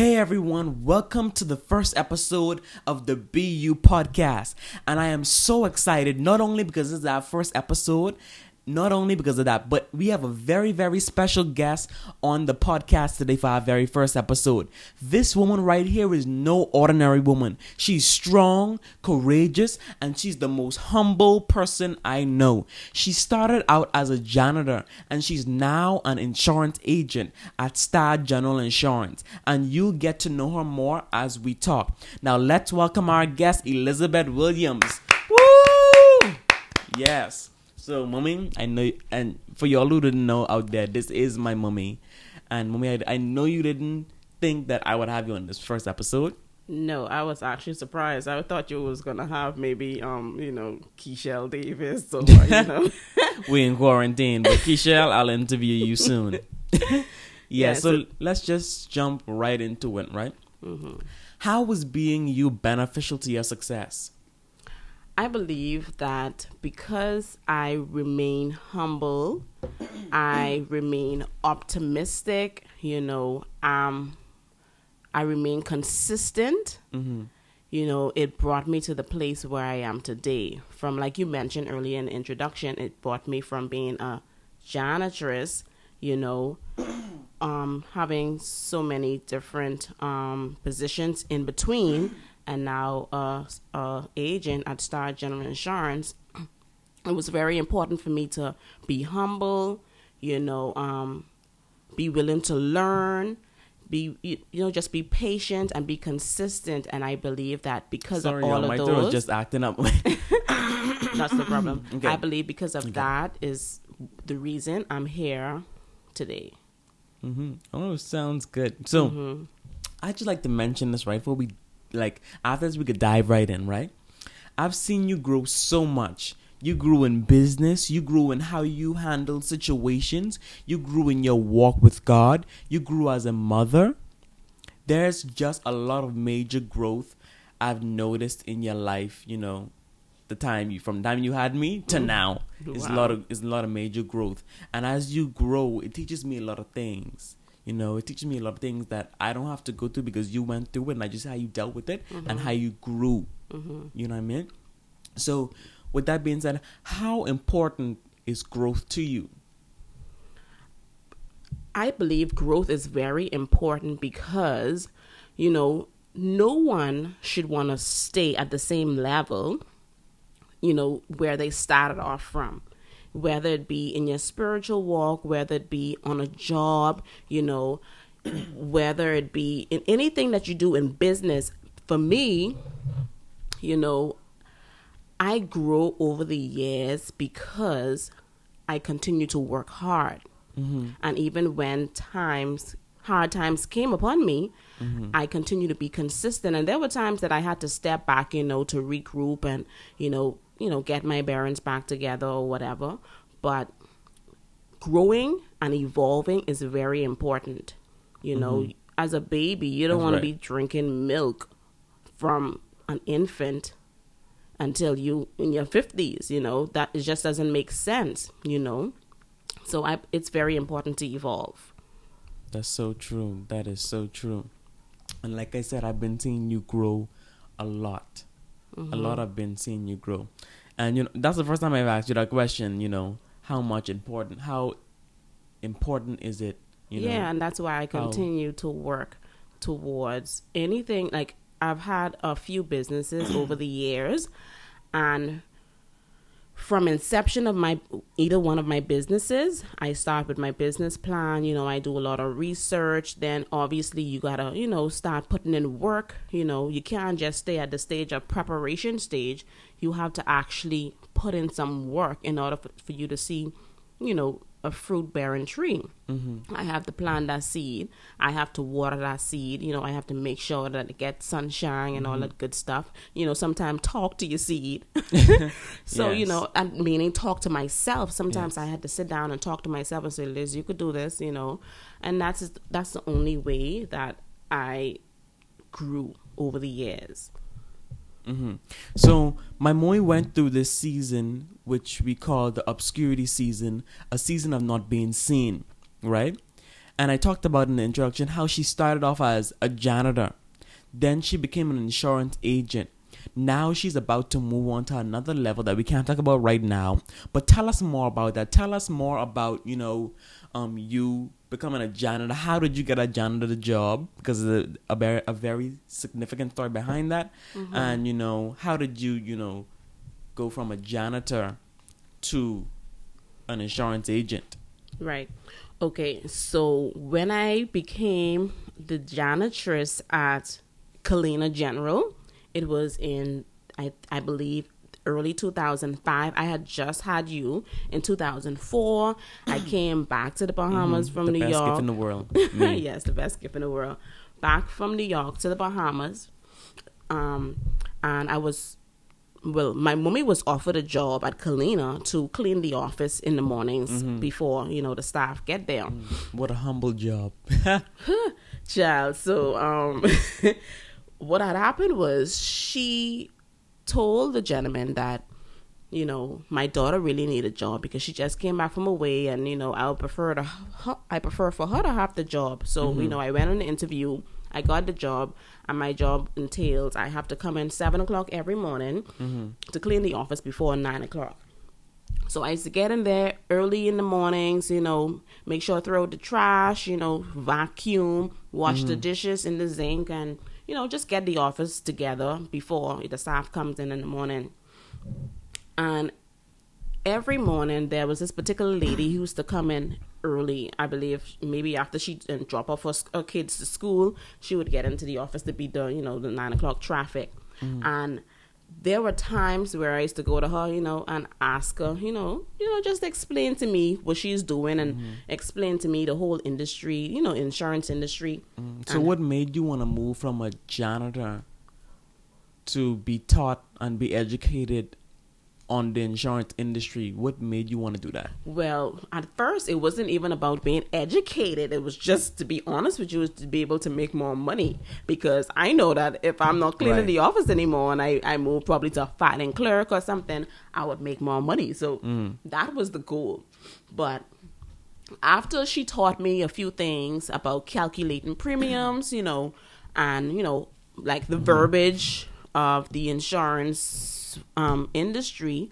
Hey everyone, welcome to the first episode of the BU podcast. And I am so excited, not only because this is our first episode, not only because of that, but we have a very, very special guest on the podcast today for our very first episode. This woman right here is no ordinary woman. She's strong, courageous, and she's the most humble person I know. She started out as a janitor and she's now an insurance agent at Star General Insurance. And you'll get to know her more as we talk. Now, let's welcome our guest, Elizabeth Williams. Woo! Yes. So, mommy, I know, and for y'all who didn't know out there, this is my mommy, and mommy, I, I know you didn't think that I would have you on this first episode. No, I was actually surprised. I thought you was gonna have maybe um, you know, Keishel Davis or you know. we in quarantine, but Keishel, I'll interview you soon. yeah, Yeah, so, so- let's just jump right into it, right? hmm How was being you beneficial to your success? I believe that because I remain humble, I remain optimistic. You know, um, I remain consistent. Mm-hmm. you know, it brought me to the place where I am today. From, like you mentioned earlier in the introduction, it brought me from being a janitress, you know, um, having so many different um, positions in between, and now a, a agent at Star General Insurance. It was very important for me to be humble, you know, um, be willing to learn, be you, know just be patient and be consistent. And I believe that because Sorry, of all of those, was just acting up. that's the problem. Okay. I believe because of Okay. that is the reason I'm here today. mm-hmm. Oh, sounds good. So. hmm I'd just like to mention this right before we like after this we could dive right in, right? I've seen you grow so much. You grew in business, you grew in how you handle situations, you grew in your walk with God, you grew as a mother. There's just a lot of major growth I've noticed in your life, you know, the time you from the time you had me to now. It's a lot of it's a lot of major growth. And as you grow, it teaches me a lot of things. You know, it teaches me a lot of things that I don't have to go through because you went through it and I just how you dealt with it and how you grew. hmm You know what I mean? So, with that being said, how important is growth to you? I believe growth is very important because, you know, no one should want to stay at the same level, you know, where they started off from. Whether it be in your spiritual walk, whether it be on a job, you know, whether it be in anything that you do in business. For me, you know, I grow over the years because I continue to work hard. Mm-hmm. And even when times, hard times came upon me, mm-hmm. I continue to be consistent. And there were times that I had to step back, you know, to regroup and, you know, you know, get my bearings back together or whatever. But growing and evolving is very important. You know, mm-hmm. as a baby, you don't want right. to be drinking milk from an infant until you in your 50s you know that it just doesn't make sense you know so I, it's very important to evolve That's so true. That is so true. And like I said, I've been seeing you grow a lot. Mm-hmm. A lot I've been seeing you grow. And you know, that's the first time I've asked you that question, you know, how much important how important is it, you know? yeah and that's why i how- continue to work towards anything like i've had a few businesses over the years and from inception of my either one of my businesses i start with my business plan you know i do a lot of research then obviously you gotta you know start putting in work you know. You can't just stay at the stage of preparation stage. You have to actually put in some work in order for, for you to see you know a fruit bearing tree Mm-hmm. I have to plant that seed. I have to water that seed. You know, I have to make sure that it gets sunshine and all Mm-hmm. that good stuff. You know, sometimes talk to your seed. so, you Yes. know, and meaning talk to myself. Sometimes Yes. I had to sit down and talk to myself and say, Liz, you could do this, you know. And that's that's the only way that I grew over the years. Hmm So my Moi went through this season, which we call the obscurity season, a season of not being seen, right? And I talked about in the introduction how she started off as a janitor. Then she became an insurance agent. Now she's about to move on to another level that we can't talk about right now. But tell us more about that. Tell us more about, you know, um, you becoming a janitor. How did you get a janitor job? Because a, a, very, a very significant story behind that. Mm-hmm. And, you know, how did you, you know, go from a janitor to an insurance agent? Right. Okay. So when I became the janitress at Colina General, it was in I I believe early 2005. I had just had you in 2004. I came back to the Bahamas mm-hmm. from the New best York. Gift in the world. yes, the best gift in the world. Back from New York to the Bahamas. Um, and I was well, my mommy was offered a job at Colina to clean the office in the mornings mm-hmm. before, you know, the staff get there. Mm, what a humble job. Child. So um what had happened was she told the gentleman that you know my daughter really needed a job because she just came back from away and you know i would prefer to i prefer for her to have the job so mm-hmm. you know i went on the interview i got the job and my job entails i have to come in seven o'clock every morning mm-hmm. to clean the office before nine o'clock so I used to get in there early in the mornings, you know, make sure I throw the trash, you know, vacuum, wash mm-hmm. the dishes in the sink, and you know, just get the office together before the staff comes in in the morning. And every morning there was this particular lady who used to come in early. I believe maybe after she uh, drop off her, her, kids to school, she would get into the office to beat the you know the nine o'clock traffic. Mm. And there were times where I used to go to her, you know, and ask her, you know, you know, just explain to me what she's doing and mm-hmm. explain to me the whole industry, you know, insurance industry. Mm. So, and what made you want to move from a janitor to be taught and be educated on the insurance industry? What made you want to do that? Well, at first, it wasn't even about being educated. It was just, to be honest with you, to be able to make more money. Because I know that if I'm not cleaning right. the office anymore and I, I move probably to a filing clerk or something, I would make more money. So mm. that was the goal. But after she taught me a few things about calculating premiums, you know, and, you know, like the mm-hmm. verbiage of the insurance um, industry.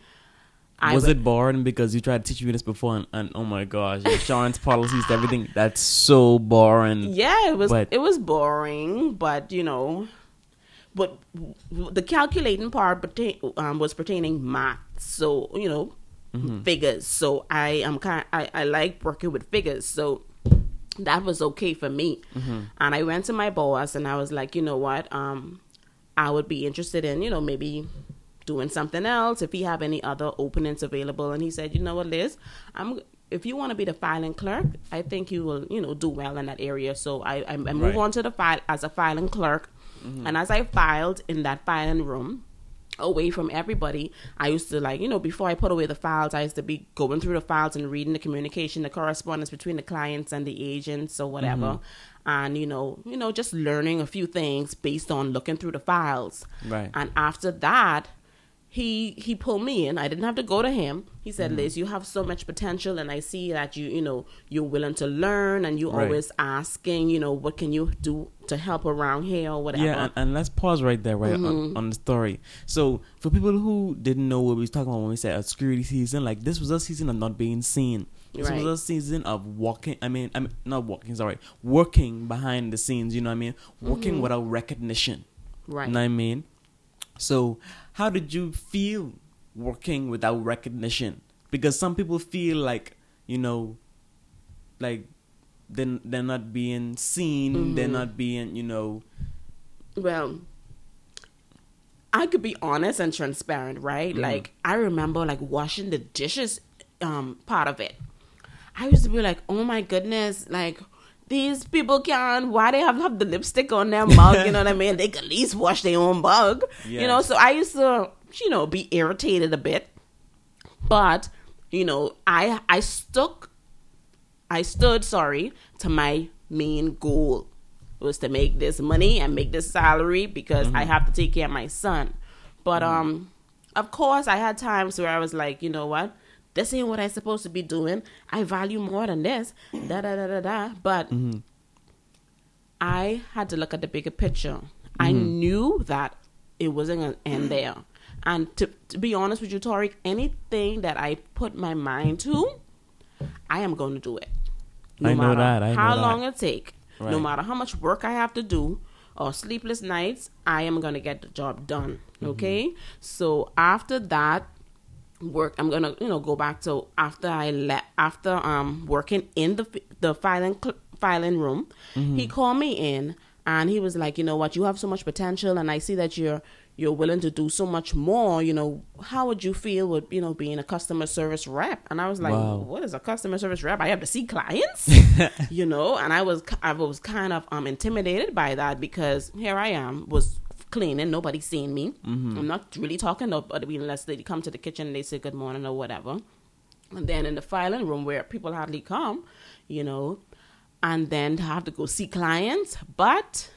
I was it boring because you tried to teach me this before and, and oh my gosh, insurance policies, everything that's so boring. Yeah, it was but, it was boring, but you know, but the calculating part pertain, um, was pertaining math, so you know, mm-hmm. figures. So I am kind, I I like working with figures, so that was okay for me. Mm-hmm. And I went to my boss and I was like, you know what, um, I would be interested in, you know, maybe doing something else, if he have any other openings available. And he said, you know what, Liz, I'm if you want to be the filing clerk, I think you will, you know, do well in that area. So I, I, I move right. on to the file as a filing clerk. Mm-hmm. And as I filed in that filing room, away from everybody, I used to like, you know, before I put away the files, I used to be going through the files and reading the communication, the correspondence between the clients and the agents or whatever. Mm-hmm. And, you know, you know, just learning a few things based on looking through the files. Right. And after that, he he pulled me in. I didn't have to go to him. He said, mm-hmm. "Liz, you have so much potential, and I see that you you know you're willing to learn, and you right. always asking, you know, what can you do to help around here or whatever." Yeah, and, and let's pause right there, right mm-hmm. on, on, the story. So for people who didn't know what we was talking about when we said obscurity season, like this was a season of not being seen. This right. was a season of walking. I mean, I mean, not walking. Sorry, working behind the scenes. You know what I mean? Working mm-hmm. without recognition. Right. You know what I mean? So, how did you feel working without recognition? Because some people feel like, you know, like they're, they're not being seen, mm-hmm. they're not being, you know. Well, I could be honest and transparent, right? Mm. Like, I remember, like, washing the dishes um, part of it. I used to be like, oh my goodness, like, these people can why they have have the lipstick on their mug you know what i mean they can at least wash their own mug yes. you know so i used to you know be irritated a bit but you know i i stuck i stood sorry to my main goal was to make this money and make this salary because mm-hmm. i have to take care of my son but mm-hmm. um of course i had times where i was like you know what this ain't what I'm supposed to be doing. I value more than this. Da da da da da. But mm-hmm. I had to look at the bigger picture. I mm-hmm. knew that it wasn't going to end mm-hmm. there. And to, to be honest with you, Tori, anything that I put my mind to, I am going to do it. I know that, I know how that. long it take, no matter how much work I have to do or sleepless nights, I am going to get the job done. Mm-hmm. Okay? So after that, work i'm gonna you know go back to after i left after um working in the the filing filing room. He called me in and he was like you know what? You have so much potential and i see that you're you're willing to do so much more you know how would you feel with you know being a customer service rep? And i was like Wow. what is a customer service rep? I have to see clients? You know and i was i was kind of um intimidated by that because here i am was cleaning nobody seeing me. Mm-hmm. I'm not really talking to nobody unless they come to the kitchen and they say good morning or whatever. And then in the filing room where people hardly come you know and then to have to go see clients. But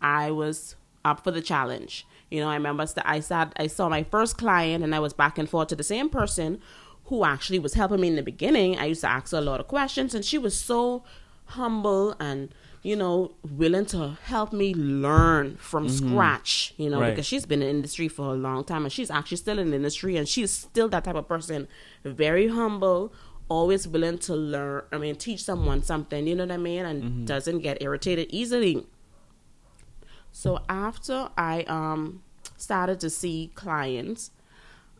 i was up for the challenge. You know i remember st- i sat i saw my first client and i was back and forth to the same person who actually was helping me in the beginning. I used to ask her a lot of questions and she was so humble and you know willing to help me learn from scratch you know Right. because she's been in the industry for a long time and she's actually still in the industry and she's still that type of person. Very humble always willing to learn i mean teach someone something you know what i mean? And doesn't get irritated easily. So after i um started to see clients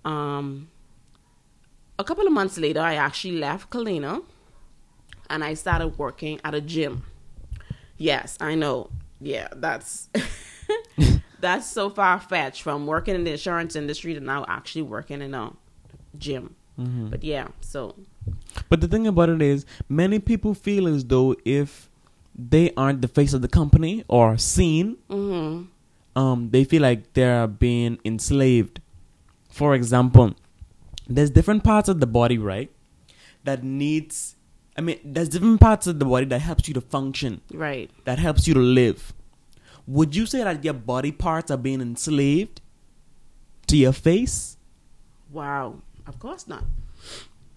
um a couple of months later i actually left colina and i started working at a gym yes i know yeah that's that's so far fetched from working in the insurance industry to now actually working in a gym but yeah so But the thing about it is, many people feel as though if they aren't the face of the company or seen, mhm um, they feel like they're being enslaved. For example, there's different parts of the body, right, that needs. I mean, there's different parts of the body that helps you to function, right that helps you to live. Would you say that your body parts are being enslaved to your face? wow of course not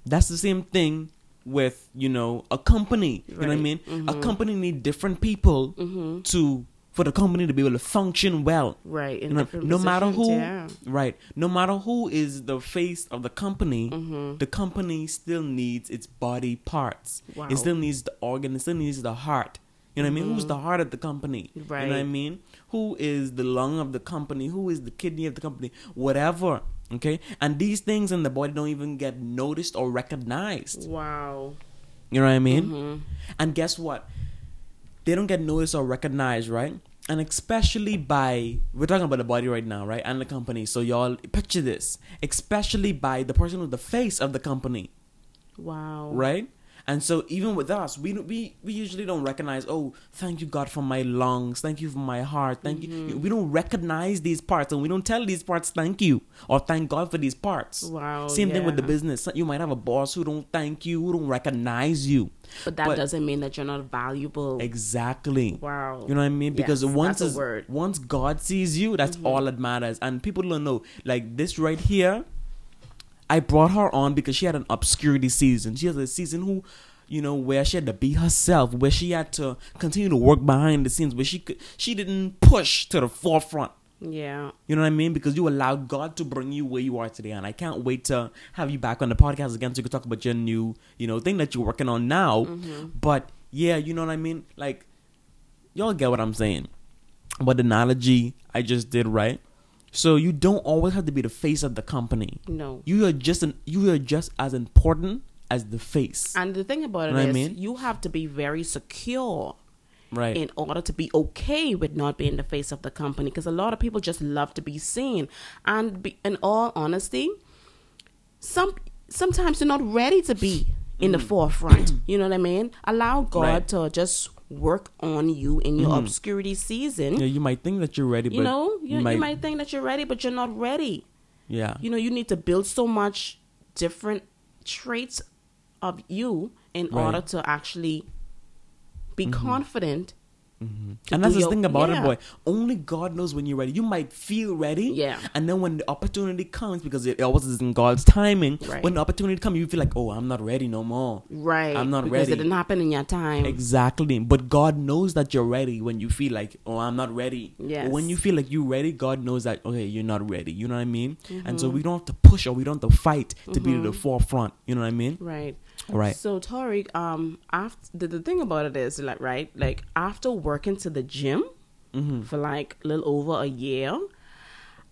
That's the same thing with you know a company. You know what I Right. mean? A company need different people mm-hmm to for the company to be able to function well. right You know, no matter who, yeah. right? No matter who is the face of the company, Mhm. the company still needs its body parts. Wow. It still needs the organ. It still needs the heart. You know what I mean? Who's the heart of the company? Right. You know what I Mm-hmm. Mean? Who is the lung of the company? Who is the kidney of the company? Whatever. Okay, and these things in the body don't even get noticed or recognized. wow You know what I mean? Mhm. And guess what? They don't get noticed or recognized, right? And especially by we're talking about the body right now, right? And the company. So y'all picture this. Especially by the person with the face of the company, wow right? And so even with us, we we we usually don't recognize. Oh, thank you God for my lungs. Thank you for my heart. Thank you. We don't recognize these parts, and we don't tell these parts thank you or thank God for these parts. Wow, Same thing with the business. You might have a boss who don't thank you, who don't recognize you. but that but- doesn't mean that you're not valuable Exactly. wow You know what I mean? Because Yes, once a is- word. Mm-hmm. once God sees you, that's all that matters. And people don't know. Like this right here, I brought her on because she had an obscurity season. She has a season who, you know, where she had to be herself, where she had to continue to work behind the scenes, where she could she didn't push to the forefront. yeah You know what I mean? Because you allowed God to bring you where you are today, and I can't wait to have you back on the podcast again so you can talk about your new, you know, thing that you're working on now. Mm-hmm. But yeah, you know what I mean? Like, y'all get what I'm saying. But the analogy I just did, right? So you don't always have to be the face of the company. no You are just an, you are just as important as the face, and the thing about it Know I mean? you have to be very secure right? in order to be okay with not being the face of the company because a lot of people just love to be seen and be, in all honesty some sometimes you're not ready to be in the forefront you know what i mean allow god Mm. Right. to just work on you in your mm-hmm. obscurity season. Yeah, you might think that you're ready, but you know you, you might think that you're ready but you're not ready. Yeah, you know you need to build so much different traits of you in Right. order to actually be mm-hmm. confident And that's do the your- thing about yeah. it, boy. Only God knows when you're ready. You might feel ready, Yeah. and then when the opportunity comes, because it always is in God's timing. Right. When the opportunity comes, you feel like, oh, I'm not ready no more. Right. I'm not because ready. it didn't happen in your time. Exactly. But God knows that you're ready when you feel like, oh, I'm not ready. Yes. When you feel like you're ready, God knows that, okay, you're not ready. You know what I mean? And Mm-hmm. so we don't have to push or we don't have to fight to be to the forefront. You know what I mean? Right. Right. So Tori, um, after the, the thing about it is like right, like after working to the gym Mm-hmm. for like a little over a year,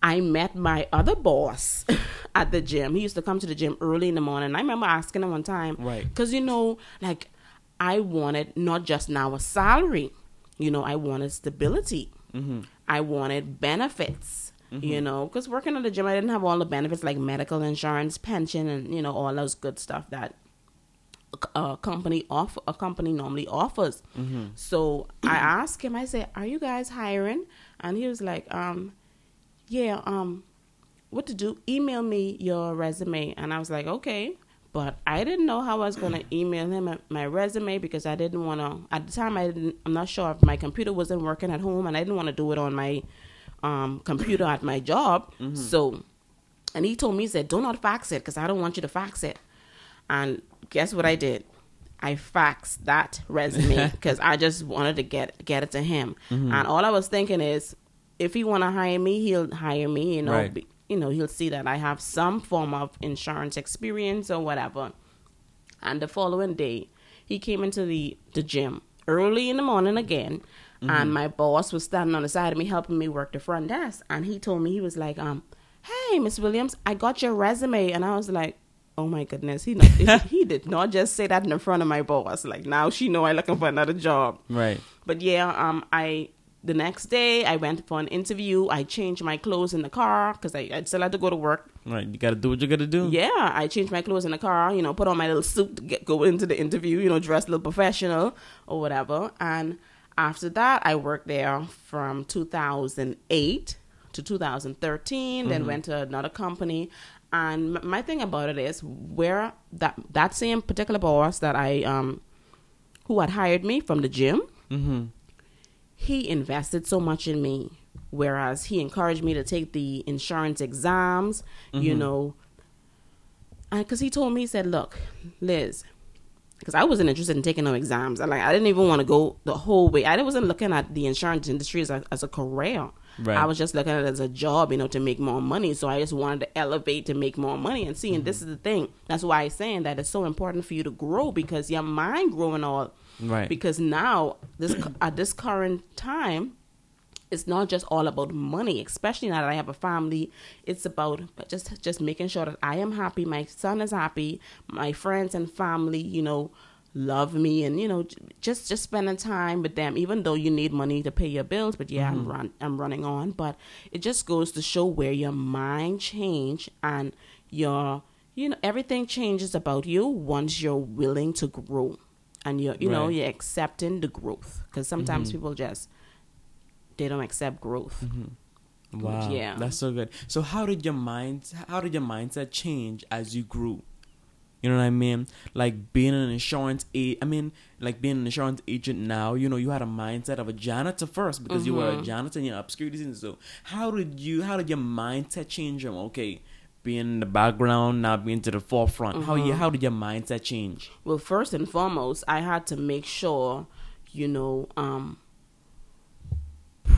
I met my other boss at the gym. He used to come to the gym early in the morning. I remember asking him one time, Right. Because you know, like I wanted not just now a salary, you know, I wanted stability. Mm-hmm. I wanted benefits. You know, because working at the gym, I didn't have all the benefits like medical insurance, pension, and you know all those good stuff that a company off a company normally offers. So I asked him. I said, "Are you guys hiring?" And he was like, "Um, yeah. Um, what to do? Email me your resume." And I was like, "Okay." But I didn't know how I was going to email him my- resume because I didn't want to. At the time, I didn't. I'm not sure if my computer wasn't working at home, and I didn't want to do it on my um, computer at my job. So, and he told me, he said, "Do not fax it because I don't want you to fax it." And guess what I did? I faxed that resume because I just wanted to get get it to him. And all I was thinking is, if he want to hire me, he'll hire me. You know, Right. be- you know, he'll see that I have some form of insurance experience or whatever. And the following day, he came into the the gym early in the morning again, and my boss was standing on the side of me helping me work the front desk. And he told me he was like, um, "Hey, Miss Williams, I got your resume," and I was like. Oh my goodness, he not, he did not just say that in front of my boss. Like now she know I looking for another job. Right. But yeah, um, I the next day I went for an interview. I changed my clothes in the car because I, I still had to go to work. Right. You got to do what you got to do. Yeah, I changed my clothes in the car. You know, put on my little suit to get go into the interview. You know, dress a little professional or whatever. And after that, I worked there from 2008 to 2013. Then went to another company. And my thing about it is where that that same particular boss that I um who had hired me from the gym Mm-hmm. he invested so much in me. Whereas he encouraged me to take the insurance exams you know. Because he told me he said look liz because i wasn't interested in taking no exams. I, like i didn't even want to go the whole way. I wasn't looking at the insurance industry as a, as a career Right. i was just looking at it as a job you know to make more money. So i just wanted to elevate to make more money. And see and this mm-hmm. is the thing. That's why i'm saying that it's so important for you to grow because your mind growing all Right. because now this at this current time it's not just all about money especially now that i have a family. It's about just just making sure that i am happy my son is happy my friends and family you know love me and you know just just spending time with them even though you need money to pay your bills but yeah i'm mm-hmm. run i'm running on but it just goes to show where your mind change and your you know everything changes about you once you're willing to grow and you're you know you're accepting the growth because sometimes mm-hmm. people just they don't accept growth mm-hmm. Wow. Yeah. That's so good. So how did your mind how did your mindset change as you grew? You know what I mean? Like being an insurance a I mean, like being an insurance agent now, you know, you had a mindset of a janitor first because you were a janitor in your obscurity. So how did you how did your mindset change from okay, being in the background, now being to the forefront? How you how did your mindset change? well first and foremost i had to make sure you know um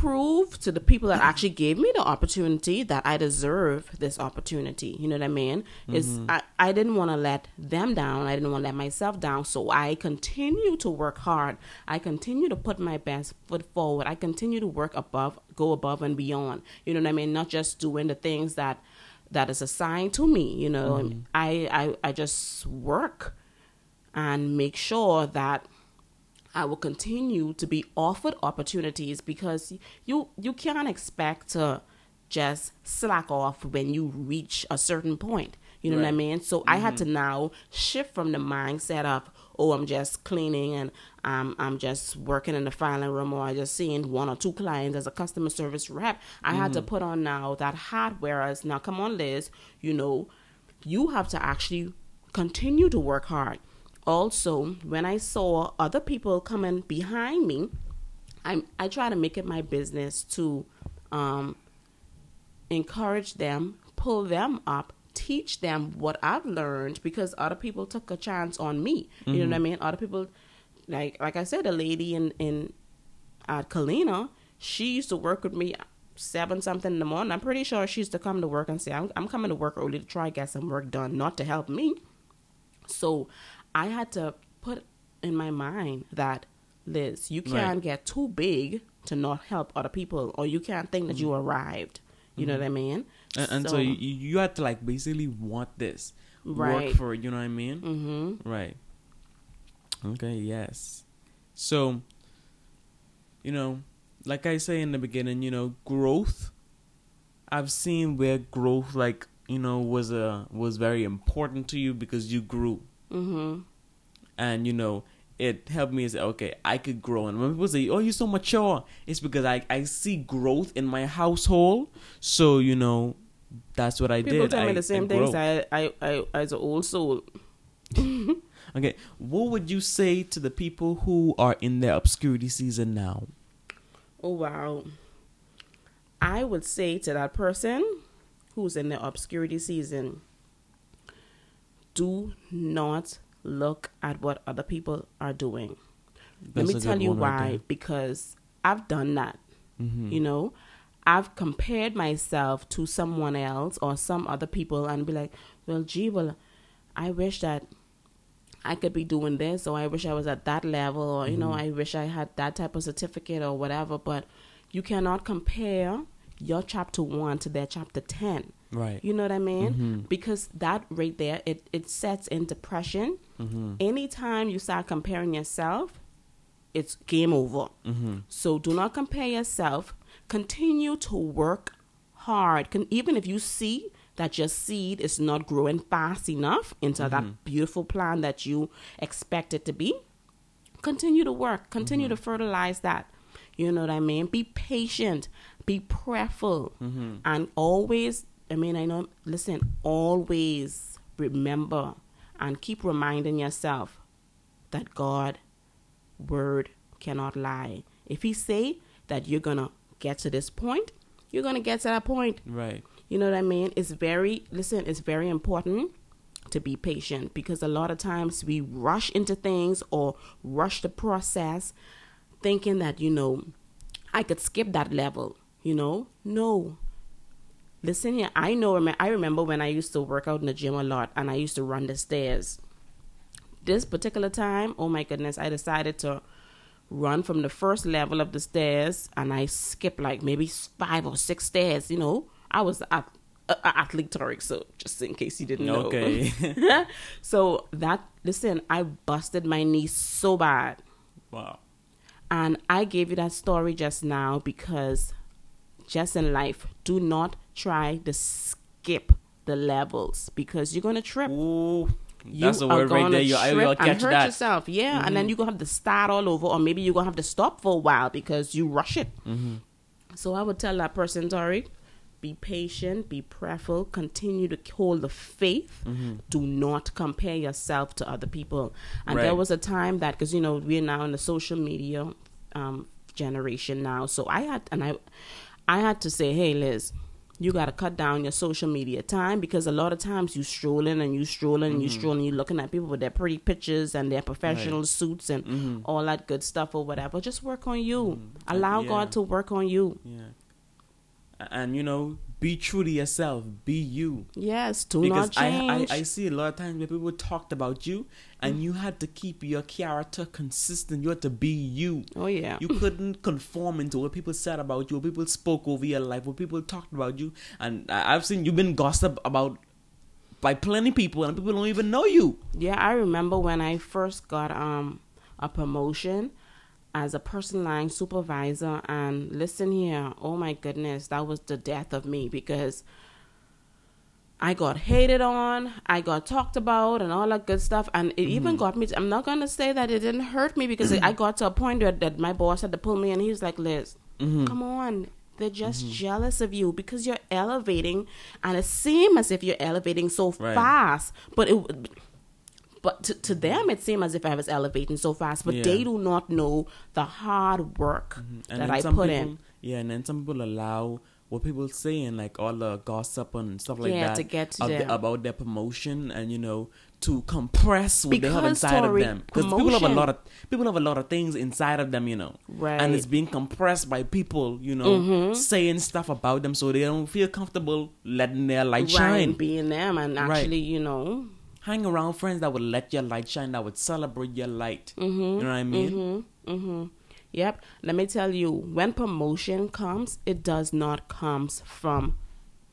prove to the people that actually gave me the opportunity that i deserve this opportunity. You know what i mean? Is mm-hmm. i, I didn't want to let them down. I didn't want to let myself down. So i continue to work hard. I continue to put my best foot forward. I continue to work above go above and beyond. You know what i mean? Not just doing the things that that is assigned to me you know? Mm-hmm. I, I i just work and make sure that I will continue to be offered opportunities because you you can't expect to just slack off when you reach a certain point. You know what I mean? So I had to now shift from the mindset of oh I'm just cleaning and um, I'm just working in the filing room or I just seeing one or two clients as a customer service rep. I had to put on now that hat. Whereas now, come on, Liz, you know, you have to actually continue to work hard. Also, when I saw other people coming behind me, I I try to make it my business to um, encourage them, pull them up, teach them what I've learned because other people took a chance on me. You know what I mean? Other people, like like I said, a lady in in at Colina, she used to work with me seven something in the morning. I'm pretty sure she used to come to work and say, "I'm I'm coming to work early to try get some work done, not to help me." So I had to put in my mind that Liz, you can't Right. get too big to not help other people, or you can't think that you mm-hmm. arrived. You know mm-hmm. what I mean? And, and so, you, you had to like basically want this, Right. work for it. You know what I mean? hmm Right. Okay. Yes. So, you know, like I say in the beginning, you know, growth. I've seen where growth, like you know, was a was very important to you because you grew, hmm and you know, it helped me say, okay, I could grow. And when people say, "Oh, you're so mature," it's because I I see growth in my household. So you know, that's what I People did. tell I, me the same I things. grow. I, I, I, as an old soul. Okay, what would you say to the people who are in their obscurity season now? Oh wow. I would say to that person who's in the obscurity season, do not look at what other people are doing. That's Let me tell you right why. because I've done that. Mhm. You know, I've compared myself to someone else or some other people and be like, well, gee, well, I wish that I could be doing this, or I wish I was at that level, or, you know, Mm-hmm. I wish I had that type of certificate or whatever. But you cannot compare your chapter one to their chapter 10. Right. You know what I mean? Mhm. Because that right there, it, it sets in depression. Mhm. Anytime you start comparing yourself, it's game over. Mhm. So do not compare yourself. Continue to work hard. Can, even if you see that your seed is not growing fast enough into that beautiful plant that you expect it to be, continue to work. Continue to fertilize that. You know what I mean? Be patient. Be prayerful. And always, I mean, I know, listen, always remember and keep reminding yourself that God word cannot lie. If he say that you're gonna get to this point, you're gonna get to that point. Right. You know what I mean? It's very listen, it's very important to be patient because a lot of times we rush into things or rush the process thinking that, you know, I could skip that level, you know? No. Listen here, I know I remember when I used to work out in the gym a lot and I used to run the stairs this particular time, oh my goodness, I decided to run from the first level of the stairs and I skipped like maybe five or six stairs. You know, I was at, uh, athletic, so just in case you didn't know. Okay. so that, listen, I busted my knee so bad. wow. And I gave you that story just now because just in life, do not try to skip the levels because you're going to trip Ooh. you That's the word right gonna there. You, I trip will catch and hurt that. Mm-hmm. yourself. Yeah, and then you're gonna have to start all over, or maybe you're gonna have to stop for a while because you rush it. Mm-hmm. So I would tell that person, Tori, be patient, be prayerful, continue to hold the faith. Mm-hmm. Do not compare yourself to other people. And there was a time that because you know we're now in the social media um, generation now, so I had and I, I had to say, hey Liz. You gotta cut down your social media time because a lot of times you strolling and you strolling and you Mm-hmm. strolling, you looking at people with their pretty pictures and their professional suits and Mm-hmm. all that good stuff or whatever. Just work on you. Allow yeah. God to work on you. Yeah. And you know, be true to yourself. Be you. Yes, do because not I, change. I I see a lot of times where people talked about you, and you had to keep your character consistent. You had to be you. oh yeah. You couldn't conform into what people said about you, what people spoke over your life, what people talked about you. And I- I've seen you've been gossiped about by plenty of people, and people don't even know you. Yeah, I remember when I first got um a promotion as a person line supervisor and listen here, oh my goodness, that was the death of me because I got hated on, I got talked about and all that good stuff. And it even mm-hmm. got me I'm not to say that it didn't hurt me because I got to a point where that my boss had to pull me and he was like, "Liz, mm-hmm. come on. They're just mm-hmm. jealous of you because you're elevating and it seems as if you're elevating so Right. fast, but it but to, to them it seemed as if I was elevating so fast, but Yeah. they do not know the hard work mm-hmm. And that I put people, in. Yeah, and then some people allow what people say and like all the gossip and stuff like Yeah, that to get to the- about their promotion and you know to compress what they have inside of them because people have a lot of people have a lot of things inside of them, you know, Right. and it's being compressed by people, you know, mm-hmm. saying stuff about them so they don't feel comfortable letting their light Right, shine. being them and Right. actually, you know, Hang around friends that would let your light shine, that would celebrate your light. You know what I mean? Mm-hmm. Yep. Let me tell you, when promotion comes, it does not comes from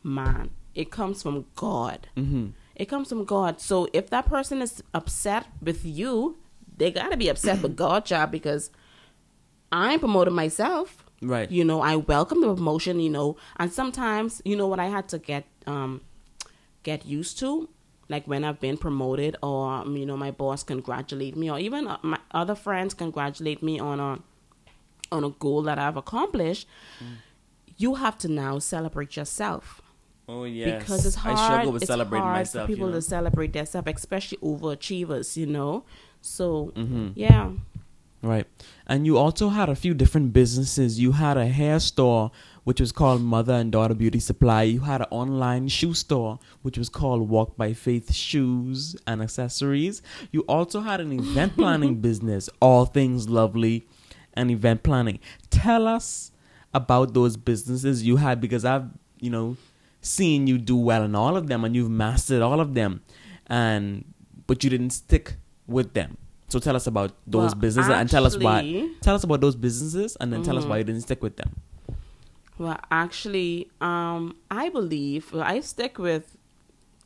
man. It comes from God. Mm-hmm. It comes from God. So if that person is upset with you, they gotta be upset with God, job, because I'm promoting myself. Right. You know, I welcome the promotion. You know, and sometimes, you know, what I had to get um get used to, like when I've been promoted, or um, you know, my boss congratulate me, or even uh, my other friends congratulate me on a on a goal that I've accomplished. You have to now celebrate yourself Oh yes. because it's hard. I struggle with it's celebrating hard myself. for people you know? to celebrate themselves, especially overachievers. You know, so Mm-hmm. yeah. Right. And you also had a few different businesses. You had a hair store, which was called Mother and Daughter Beauty Supply. You had an online shoe store, which was called Walk by Faith Shoes and Accessories. You also had an event planning business, All Things Lovely and Event Planning. Tell us about those businesses you had because I've, you know, seen you do well in all of them and you've mastered all of them. And but you didn't stick with them. So tell us about those Well, businesses and tell us why. Tell us about those businesses and then tell us why you mm-hmm. didn't stick with them. Well, actually, um, I believe well, I stick with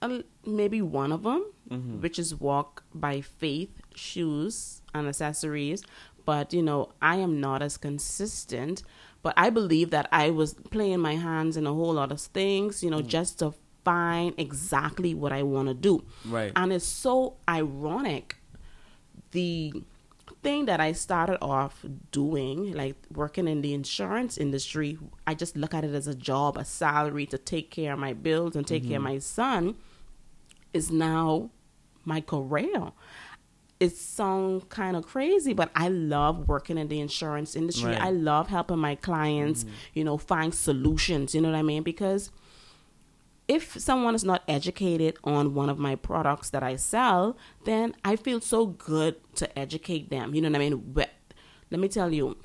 uh, maybe one of them, Mm-hmm. which is Walk by Faith shoes and accessories. But you know, I am not as consistent. But I believe that I was playing my hands in a whole lot of things, you know, Mm. just to find exactly what I want to do. Right. And it's so ironic. The thing that I started off doing, like working in the insurance industry, I just look at it as a job, a salary to take care of my bills and take care of mm-hmm. my son, is now my career. It sounds kind of crazy, but I love working in the insurance industry. Right. I love helping my clients, mm-hmm. you know, find solutions. You know what I mean? Because if someone is not educated on one of my products that I sell, then I feel so good to educate them. You know what I mean? But let me tell you,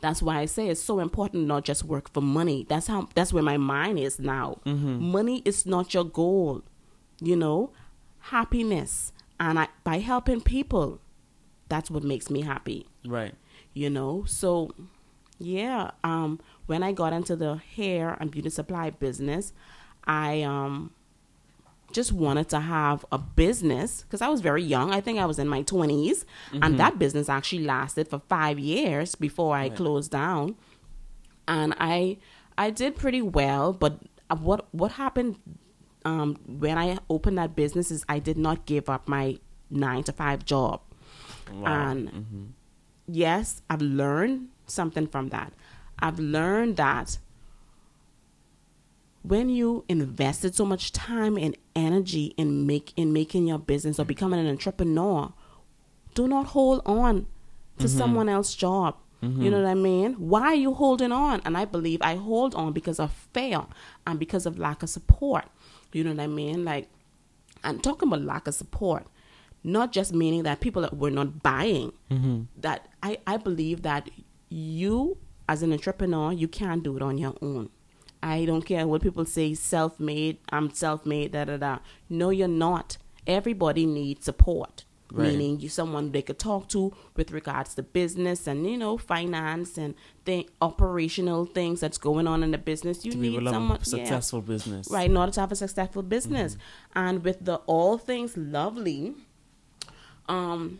that's why I say it's so important not just work for money. That's how that's where my mind is now. Money is not your goal. You know, happiness and I by helping people, that's what makes me happy Right. you know so yeah um when i got into the hair and beauty supply business i um just wanted to have a business because i was very young i think i was in my 20s and that business actually lasted for five years before i Right. closed down and i i did pretty well but what what happened um when i opened that business is i did not give up my nine to five job Wow. and yes, I've learned something from that. I've learned that when you invested so much time and energy in make in making your business or mm-hmm. becoming an entrepreneur, do not hold on to mm-hmm. someone else's job. You mm-hmm. know what I mean? Why are you holding on? And I believe I hold on because of fear and because of lack of support. You know what I mean? Like, I'm talking about lack of support, not just meaning that people that were not buying. That I, I believe that you as an entrepreneur, you can't do it on your own. I don't care what people say, self made, I'm self made, da da da. No, you're not. Everybody needs support. Right. Meaning you someone they could talk to with regards to business and you know finance and thing operational things that's going on in the business. You to need someone a successful business. right in order to have a successful business and with the all things lovely um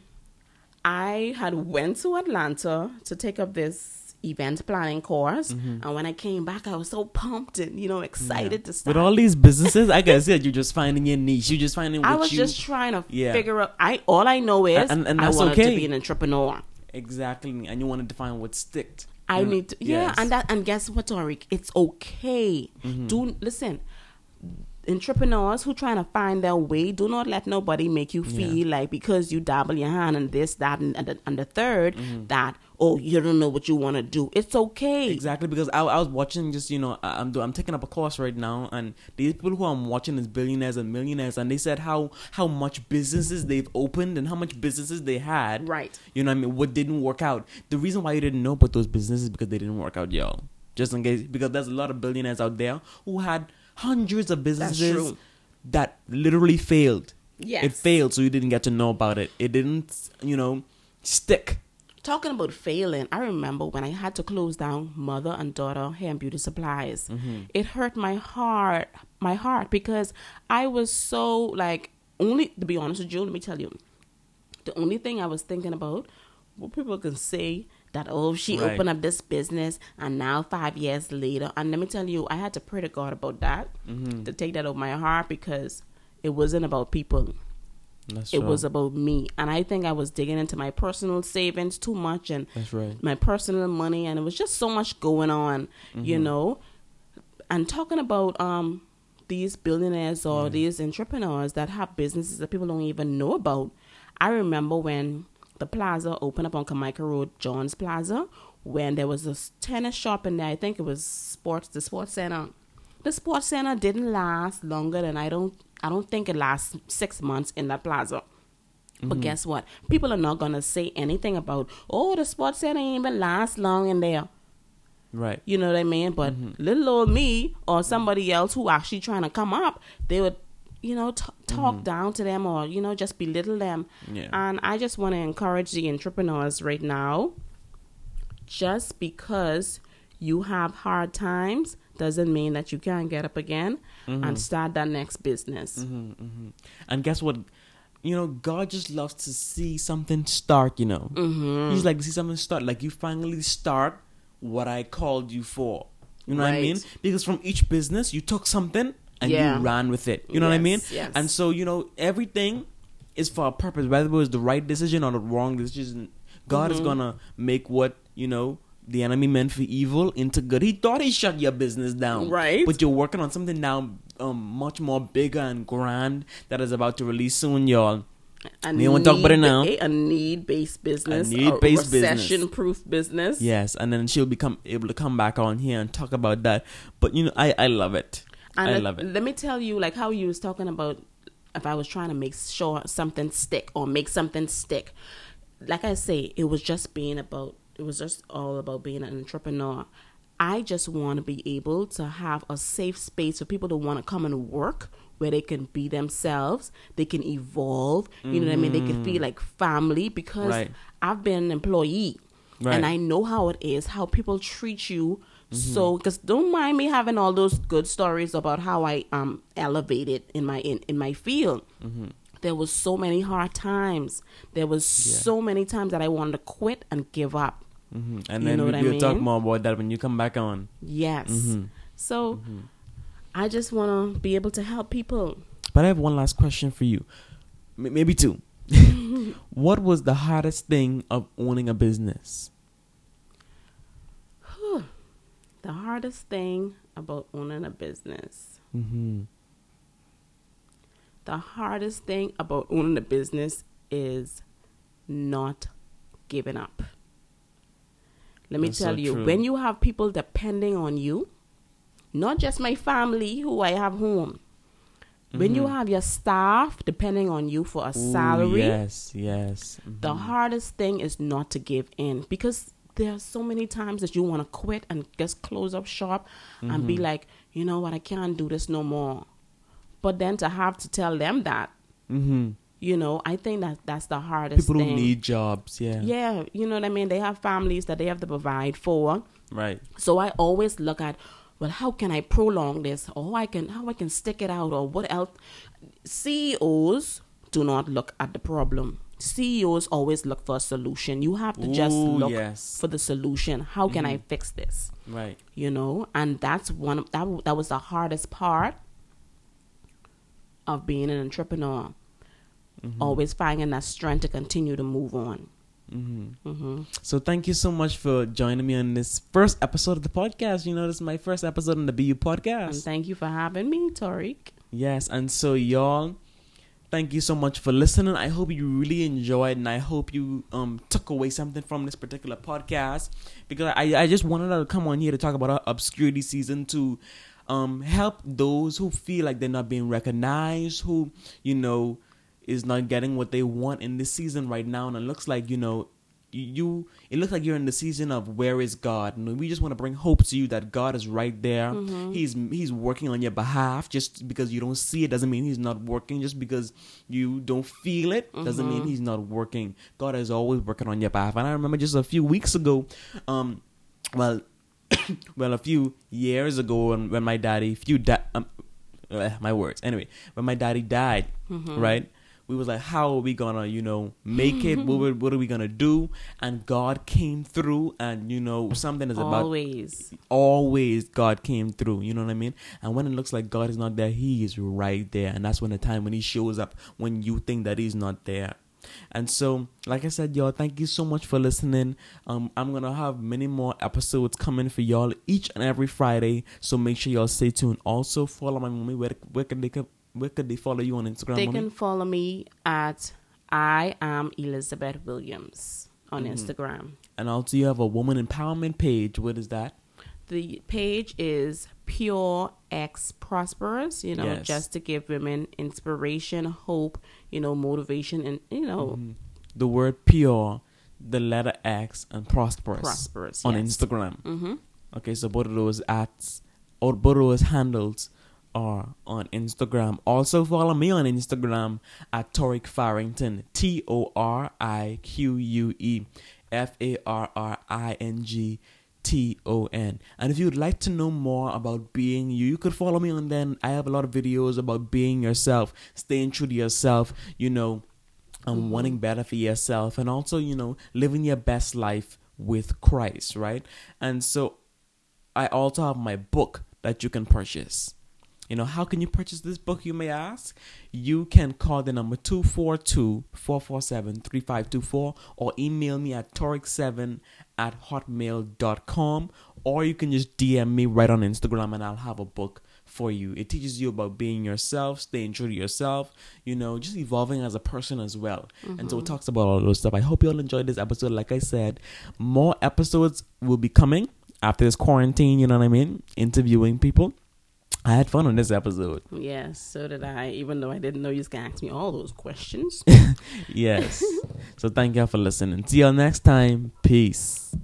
i had went to atlanta to take up this event planning course and when i came back i was so pumped and you know excited to start With all these businesses, I guess yeah, you're just finding your niche. You're just finding what i was you just trying to Yeah. figure out i all i know is And- and i that's wanted okay. to be an entrepreneur exactly, and you want to define what sticked. I know, need to, yeah, yes. and that and guess what, Tariq? It's okay. Mm-hmm. Do listen. entrepreneurs who trying to find their way, do not let nobody make you feel Yeah. like because you dabble your hand in this, that, and, and, the, and the 3rd Mm-hmm. that oh you don't know what you want to do. It's okay. Exactly because I, I was watching just you know I- I'm do, I'm taking up a course right now and the people who I'm watching is billionaires and millionaires and they said how how much businesses they've opened and how much businesses they had Right. you know what I mean what didn't work out the reason why you didn't know about those businesses is because they didn't work out y'all just in case because there's a lot of billionaires out there who had hundreds of businesses that literally failed Yes. it failed so you didn't get to know about it it didn't you know stick Talking about failing, I remember when I had to close down mother and daughter hair and beauty supplies. Mm-hmm. It hurt my heart, my heart, because I was so like only to be honest with you. Let me tell you, the only thing I was thinking about, what people can say that oh she Right. opened up this business and now five years later, and let me tell you, I had to pray to God about that Mm-hmm. to take that out of my heart because it wasn't about people that's it true. was about me and i think i was digging into my personal savings too much and that's right my personal money and it was just so much going on Mm-hmm. you know and talking about um these billionaires or these entrepreneurs that have businesses that people don't even know about i remember when the plaza opened up on Carmichael Road, John's Plaza, when there was a tennis shop in there. I think it was sports, the sports center. The sports center didn't last longer than I don't. I don't think it lasts six months in that plaza. But guess what? People are not gonna say anything about oh the sports center ain't even last long in there. right You know what I mean? But Mm-hmm. little old me or somebody else who actually trying to come up, they would, you know, t- talk down to them or you know just belittle them. Mm-hmm. Yeah. And I just want to encourage the entrepreneurs right now. Just because you have hard times doesn't mean that you can't get up again Mm-hmm. and start that next business. And guess what? You know, God just loves to see something start, you know. Mm-hmm. He's like to see something start. Like you finally start what I called you for. You know what I mean? Because from each business, you took something and Yeah. you ran with it. You know what I mean? Yes, yes. And so, you know, everything is for a purpose. Whether it was the right decision or the wrong decision, God Mm-hmm. is going to make what, you know, the enemy meant for evil into good. He thought he shut your business down. Right. But you're working on something now um, much more bigger and grand that is about to release soon, y'all. A We won't talk about it now. A need based business, a need-based business. recession proof business. Yes, and then she'll become able to come back on here and talk about that. But you know, I I love it. And I let- love it. Let me tell you, like how you was talking about if I was trying to make sure something stick or make something stick. Like I say, it was just being about. It was just all about being an entrepreneur. I just want to be able to have a safe space for people to want to come and work where they can be themselves, they can evolve. You know what I mean? They can feel mm-hmm. like family because Right. I've been an employee Right. and I know how it is, how people treat you. Mm-hmm. So, because don't mind me having all those good stories about how I um elevated in my in, in my field. Mm-hmm. There was so many hard times. There was so many times that I wanted to quit and give up. Hmm And You then know what I we'll talk mean? more about that when you come back on. Yes. Mm-hmm. So, I just want to be able to help people. But I have one last question for you, M- maybe two. what was the hardest thing of owning a business? The hardest thing about owning a business. hmm The hardest thing about owning a business is not giving up. Let me That's so tell you, true. when you have people depending on you, not just my family who I have home, when you have your staff depending on you for a Mm-hmm. Ooh, salary, yes, yes. the hardest thing is not to give in because there are so many times that you want to quit and just close up shop and Mm-hmm. be like, you know what, I can't do this no more. But then to have to tell them that, hmm you know, I think that that's the hardest People thing. need jobs, yeah. yeah, you know what I mean. They have families that they have to provide for. Right. So I always look at, well, how can I prolong this, or how I can how I can stick it out, or what else? CEOs do not look at the problem. CEOs always look for a solution. You have to just look yes. Mm-hmm. for the solution. How can I fix this? Right. You know, and that's one of- that that was the hardest part of being an entrepreneur. Mm-hmm. Always finding that strength to continue to move on. hmm hmm So thank you so much for joining me on this first episode of the podcast. You know, this is my first episode on the BU And podcast. thank you for having me, Torique. Yes, and so y'all, thank you so much for listening. I hope you really enjoyed, and I hope you um took away something from this particular podcast because I I just wanted to come on here to talk about our obscurity season to um help those who feel like they're not being recognized, who you know is not getting what they want in this season right now, and it looks like you know you it looks like you're in the season of where is god? And we just want to bring hope to you that god is right there. Mm-hmm. he's he's working on your behalf. Just because you don't see it doesn't mean he's not working. Just because you don't feel it doesn't mean Mm-hmm. he's not working. God is always working on your behalf. And i remember just a few weeks ago um well well a few years ago when, when my daddy few da- um, uh, my words. Anyway when my daddy died Mm-hmm. right we was like how are we gonna you know make it what, we- what are we gonna do and god came through and you know something is about Always. always God came through. You know what I mean? And when it looks like God is not there, He is right there. And that's when the time when He shows up when you think that He's not there. And so, like I said, y'all, thank you so much for listening. Um, I'm gonna have many more episodes coming for y'all each and every Friday. So make sure y'all stay tuned. Also, follow my mommy. Where, where can they where could they follow you on Instagram? They can follow me at I am Elizabeth Williams on Mm-hmm. Instagram. And also, you have a woman empowerment page. What is that? The page is Pure X Prosperous, you know, Yes. just to give women inspiration, hope, you know, motivation, and, you know, Mhm. The word pure, the letter X, and prosperous. prosperous. on yes. Instagram. Mm-hmm. Okay, so both of those ads or both of those handles are on Instagram. Also follow me on Instagram at Torique Farrington. T O R I Q U E F A R R I N G T O N. And if you'd like to know more about being you, you could follow me on then. I have a lot of videos about being yourself, staying true to yourself, you know, and wanting better for yourself and also, you know, living your best life with Christ, right? And so I also have my book that you can purchase. You know, how can you purchase this book, you may ask? You can call the number 242-447-3524 or email me at toric7 at hotmail.com or you can just DM me right on Instagram and I'll have a book for you. It teaches you about being yourself, staying true to yourself, you know, just evolving as a person as well. And so it mm-hmm. talks about all those stuff. I hope you all enjoyed this episode. Like I said, more episodes will be coming after this quarantine, you know what I mean? Interviewing people. I had fun on this episode. Yes, so did I, even though I didn't know you was going to ask me all those questions. Yes. so thank y'all for listening. See y'all next time. Peace.